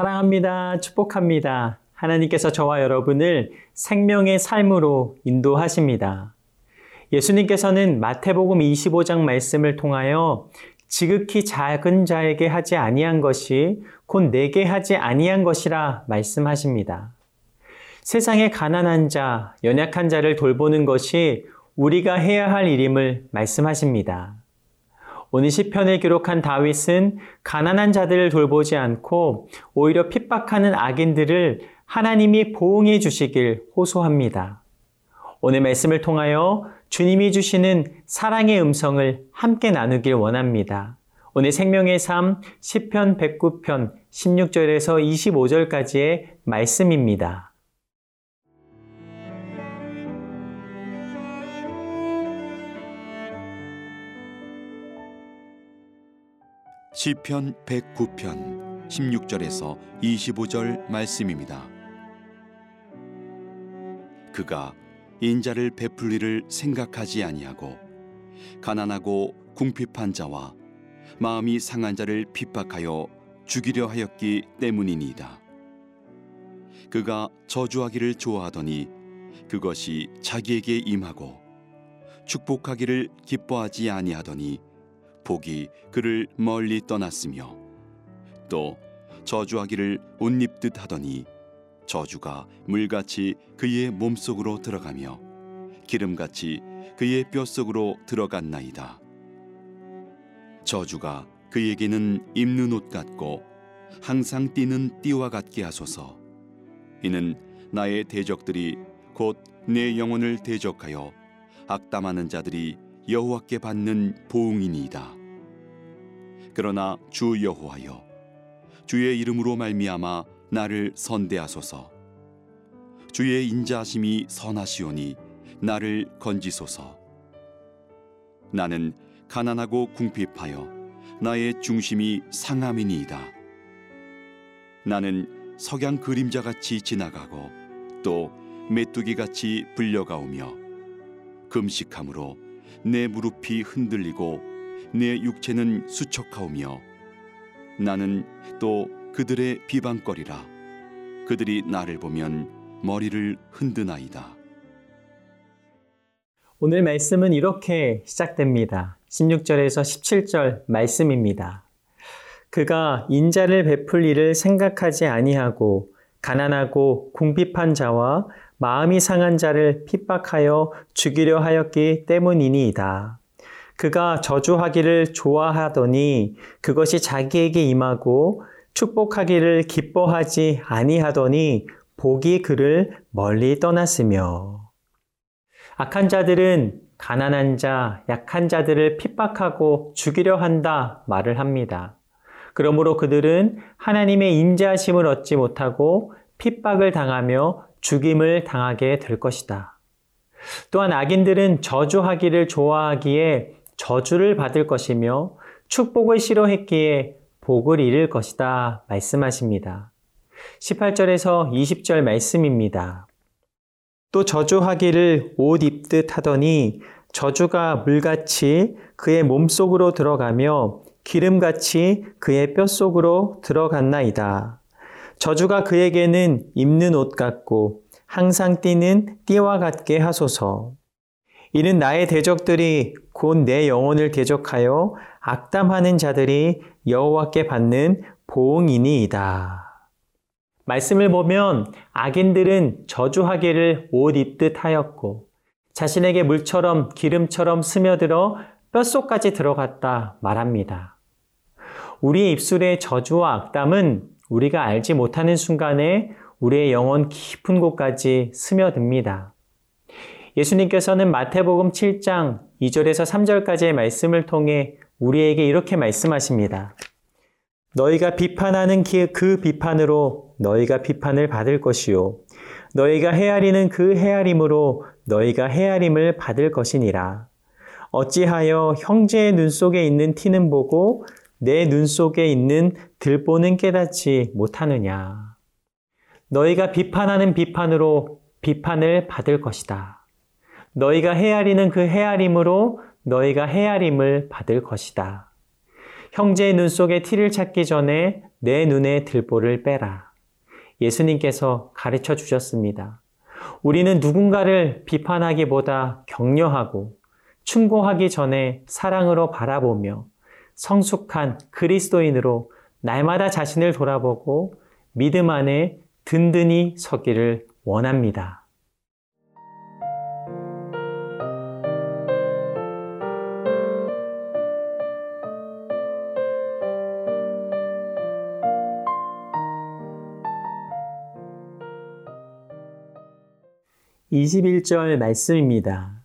사랑합니다. 축복합니다. 하나님께서 저와 여러분을 생명의 삶으로 인도하십니다. 예수님께서는 마태복음 25장 말씀을 통하여 지극히 작은 자에게 하지 아니한 것이 곧 내게 하지 아니한 것이라 말씀하십니다. 세상의 가난한 자, 연약한 자를 돌보는 것이 우리가 해야 할 일임을 말씀하십니다. 오늘 시편을 기록한 다윗은 가난한 자들을 돌보지 않고 오히려 핍박하는 악인들을 하나님이 보응해 주시길 호소합니다. 오늘 말씀을 통하여 주님이 주시는 사랑의 음성을 함께 나누길 원합니다. 오늘 생명의 삶 10편 109편 16절에서 25절까지의 말씀입니다. 시편 109편 16절에서 25절 말씀입니다. 그가 인자를 베풀리를 생각하지 아니하고 가난하고 궁핍한 자와 마음이 상한 자를 핍박하여 죽이려 하였기 때문이니이다. 그가 저주하기를 좋아하더니 그것이 자기에게 임하고 축복하기를 기뻐하지 아니하더니 복이 그를 멀리 떠났으며 또 저주하기를 옷 입듯 하더니 저주가 물같이 그의 몸속으로 들어가며 기름같이 그의 뼛속으로 들어갔나이다. 저주가 그에게는 입는 옷 같고 항상 뛰는 띠와 같게 하소서. 이는 나의 대적들이 곧 내 영혼을 대적하여 악담하는 자들이 여호와께 받는 보응이니이다. 그러나 주 여호와여 주의 이름으로 말미암아 나를 선대하소서. 주의 인자하심이 선하시오니 나를 건지소서. 나는 가난하고 궁핍하여 나의 중심이 상함이니이다. 나는 석양 그림자같이 지나가고 또 메뚜기같이 불려가오며 금식함으로 내 무릎이 흔들리고 내 육체는 수척하오며 나는 또 그들의 비방거리라 그들이 나를 보면 머리를 흔드나이다. 오늘 말씀은 이렇게 시작됩니다. 16절에서 17절 말씀입니다. 그가 인자를 베풀 일을 생각하지 아니하고 가난하고 궁핍한 자와 마음이 상한 자를 핍박하여 죽이려 하였기 때문이니이다. 그가 저주하기를 좋아하더니 그것이 자기에게 임하고 축복하기를 기뻐하지 아니하더니 복이 그를 멀리 떠났으며 악한 자들은 가난한 자, 약한 자들을 핍박하고 죽이려 한다 말을 합니다. 그러므로 그들은 하나님의 인자하심을 얻지 못하고 핍박을 당하며 죽임을 당하게 될 것이다. 또한 악인들은 저주하기를 좋아하기에 저주를 받을 것이며 축복을 싫어했기에 복을 잃을 것이다 말씀하십니다. 18절에서 20절 말씀입니다. 또 저주하기를 옷 입듯 하더니 저주가 물같이 그의 몸속으로 들어가며 기름같이 그의 뼛속으로 들어갔나이다. 저주가 그에게는 입는 옷 같고 항상 뛰는 띠와 같게 하소서. 이는 나의 대적들이 곧 내 영혼을 대적하여 악담하는 자들이 여호와께 받는 보응이니이다. 말씀을 보면 악인들은 저주하기를 옷 입듯 하였고 자신에게 물처럼 기름처럼 스며들어 뼛속까지 들어갔다 말합니다. 우리의 입술의 저주와 악담은 우리가 알지 못하는 순간에 우리의 영혼 깊은 곳까지 스며듭니다. 예수님께서는 마태복음 7장 2절에서 3절까지의 말씀을 통해 우리에게 이렇게 말씀하십니다. 너희가 비판하는 그 비판으로 너희가 비판을 받을 것이요. 너희가 헤아리는 그 헤아림으로 너희가 헤아림을 받을 것이니라. 어찌하여 형제의 눈 속에 있는 티는 보고 내 눈 속에 있는 들보는 깨닫지 못하느냐. 너희가 비판하는 비판으로 비판을 받을 것이다. 너희가 헤아리는 그 헤아림으로 너희가 헤아림을 받을 것이다. 형제의 눈 속에 티를 찾기 전에 내 눈에 들보를 빼라. 예수님께서 가르쳐 주셨습니다. 우리는 누군가를 비판하기보다 격려하고 충고하기 전에 사랑으로 바라보며 성숙한 그리스도인으로 날마다 자신을 돌아보고 믿음 안에 든든히 서기를 원합니다. 21절 말씀입니다.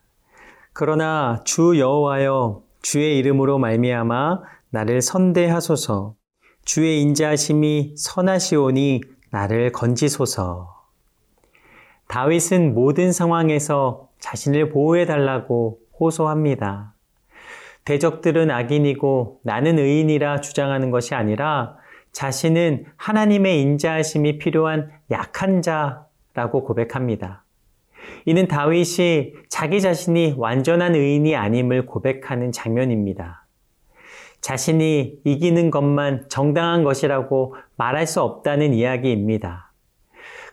그러나 주 여호와여 주의 이름으로 말미암아 나를 선대하소서 주의 인자하심이 선하시오니 나를 건지소서 다윗은 모든 상황에서 자신을 보호해 달라고 호소합니다. 대적들은 악인이고 나는 의인이라 주장하는 것이 아니라 자신은 하나님의 인자하심이 필요한 약한 자라고 고백합니다. 이는 다윗이 자기 자신이 완전한 의인이 아님을 고백하는 장면입니다. 자신이 이기는 것만 정당한 것이라고 말할 수 없다는 이야기입니다.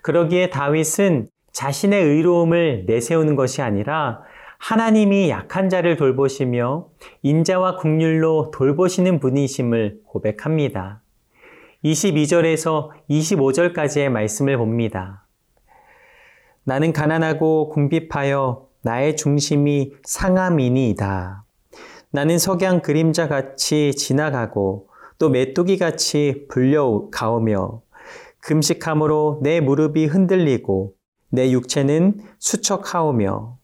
그러기에 다윗은 자신의 의로움을 내세우는 것이 아니라 하나님이 약한 자를 돌보시며 인자와 국률로 돌보시는 분이심을 고백합니다. 22절에서 25절까지의 말씀을 봅니다. 나는 가난하고 궁핍하여 나의 중심이 상함이니이다. 나는 석양 그림자 같이 지나가고 또 메뚜기 같이 불려가오며 금식함으로 내 무릎이 흔들리고 내 육체는 수척하오며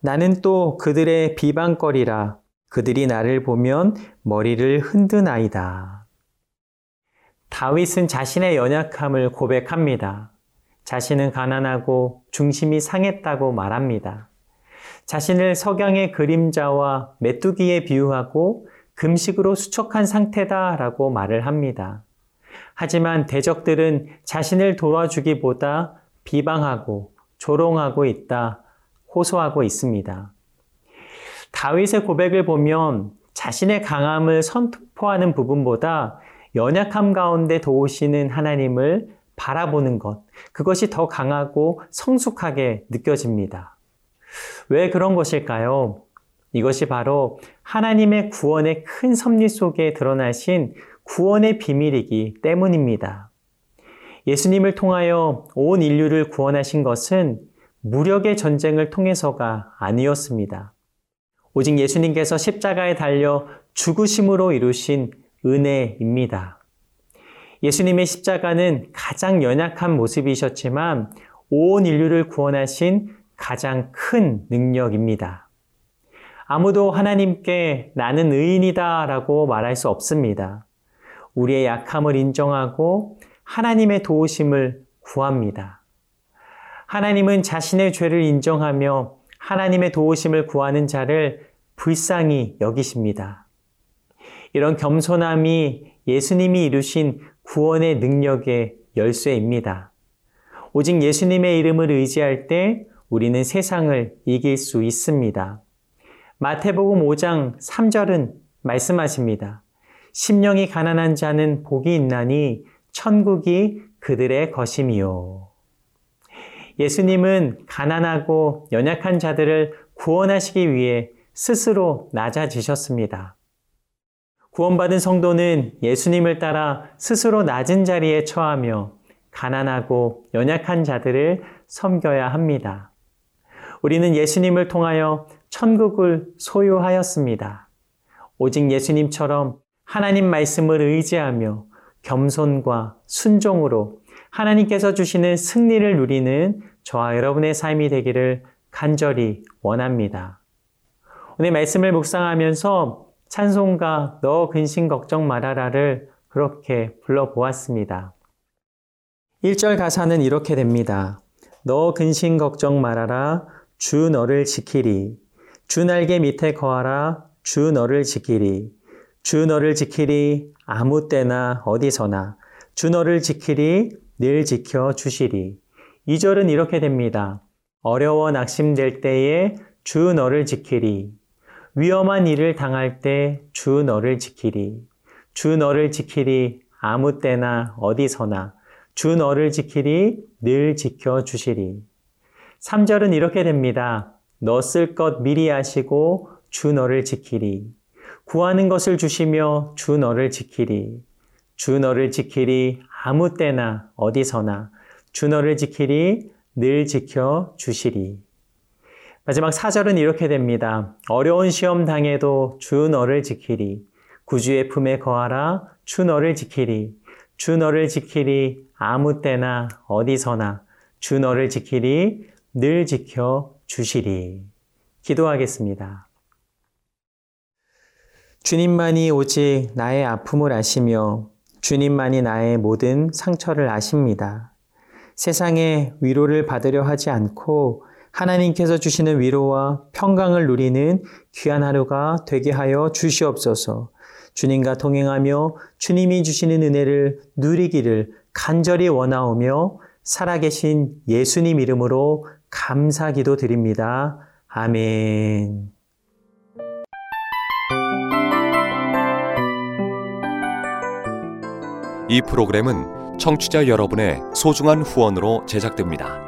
나는 또 그들의 비방거리라 그들이 나를 보면 머리를 흔드나이다. 다윗은 자신의 연약함을 고백합니다. 자신은 가난하고 중심이 상했다고 말합니다. 자신을 석양의 그림자와 메뚜기에 비유하고 금식으로 수척한 상태다라고 말을 합니다. 하지만 대적들은 자신을 도와주기보다 비방하고 조롱하고 있다 호소하고 있습니다. 다윗의 고백을 보면 자신의 강함을 선포하는 부분보다 연약함 가운데 도우시는 하나님을 바라보는 것, 그것이 더 강하고 성숙하게 느껴집니다. 왜 그런 것일까요? 이것이 바로 하나님의 구원의 큰 섭리 속에 드러나신 구원의 비밀이기 때문입니다. 예수님을 통하여 온 인류를 구원하신 것은 무력의 전쟁을 통해서가 아니었습니다. 오직 예수님께서 십자가에 달려 죽으심으로 이루신 은혜입니다. 예수님의 십자가는 가장 연약한 모습이셨지만 온 인류를 구원하신 가장 큰 능력입니다. 아무도 하나님께 나는 의인이다 라고 말할 수 없습니다. 우리의 약함을 인정하고 하나님의 도우심을 구합니다. 하나님은 자신의 죄를 인정하며 하나님의 도우심을 구하는 자를 불쌍히 여기십니다. 이런 겸손함이 예수님이 이루신 구원의 능력의 열쇠입니다. 오직 예수님의 이름을 의지할 때 우리는 세상을 이길 수 있습니다. 마태복음 5장 3절은 말씀하십니다. 심령이 가난한 자는 복이 있나니 천국이 그들의 것임이요. 예수님은 가난하고 연약한 자들을 구원하시기 위해 스스로 낮아지셨습니다. 구원받은 성도는 예수님을 따라 스스로 낮은 자리에 처하며 가난하고 연약한 자들을 섬겨야 합니다. 우리는 예수님을 통하여 천국을 소유하였습니다. 오직 예수님처럼 하나님 말씀을 의지하며 겸손과 순종으로 하나님께서 주시는 승리를 누리는 저와 여러분의 삶이 되기를 간절히 원합니다. 오늘 말씀을 묵상하면서 찬송가 너 근심 걱정 말아라를 그렇게 불러보았습니다. 1절 가사는 이렇게 됩니다. 너 근심 걱정 말아라. 주 너를 지키리. 주 날개 밑에 거하라. 주 너를 지키리. 주 너를 지키리. 아무 때나 어디서나. 주 너를 지키리. 늘 지켜 주시리. 2절은 이렇게 됩니다. 어려워 낙심될 때에 주 너를 지키리 위험한 일을 당할 때 주 너를 지키리. 주 너를 지키리 아무 때나 어디서나 주 너를 지키리 늘 지켜 주시리. 3절은 이렇게 됩니다. 너 쓸 것 미리 아시고 주 너를 지키리. 구하는 것을 주시며 주 너를 지키리. 주 너를 지키리 아무 때나 어디서나 주 너를 지키리 늘 지켜 주시리. 마지막 4절은 이렇게 됩니다. 어려운 시험 당해도 주 너를 지키리. 구주의 품에 거하라 주 너를 지키리. 주 너를 지키리 아무 때나 어디서나 주 너를 지키리 늘 지켜 주시리. 기도하겠습니다. 주님만이 오직 나의 아픔을 아시며 주님만이 나의 모든 상처를 아십니다. 세상에 위로를 받으려 하지 않고 하나님께서 주시는 위로와 평강을 누리는 귀한 하루가 되게 하여 주시옵소서. 주님과 동행하며 주님이 주시는 은혜를 누리기를 간절히 원하오며 살아계신 예수님 이름으로 감사 기도 드립니다. 아멘. 이 프로그램은 청취자 여러분의 소중한 후원으로 제작됩니다.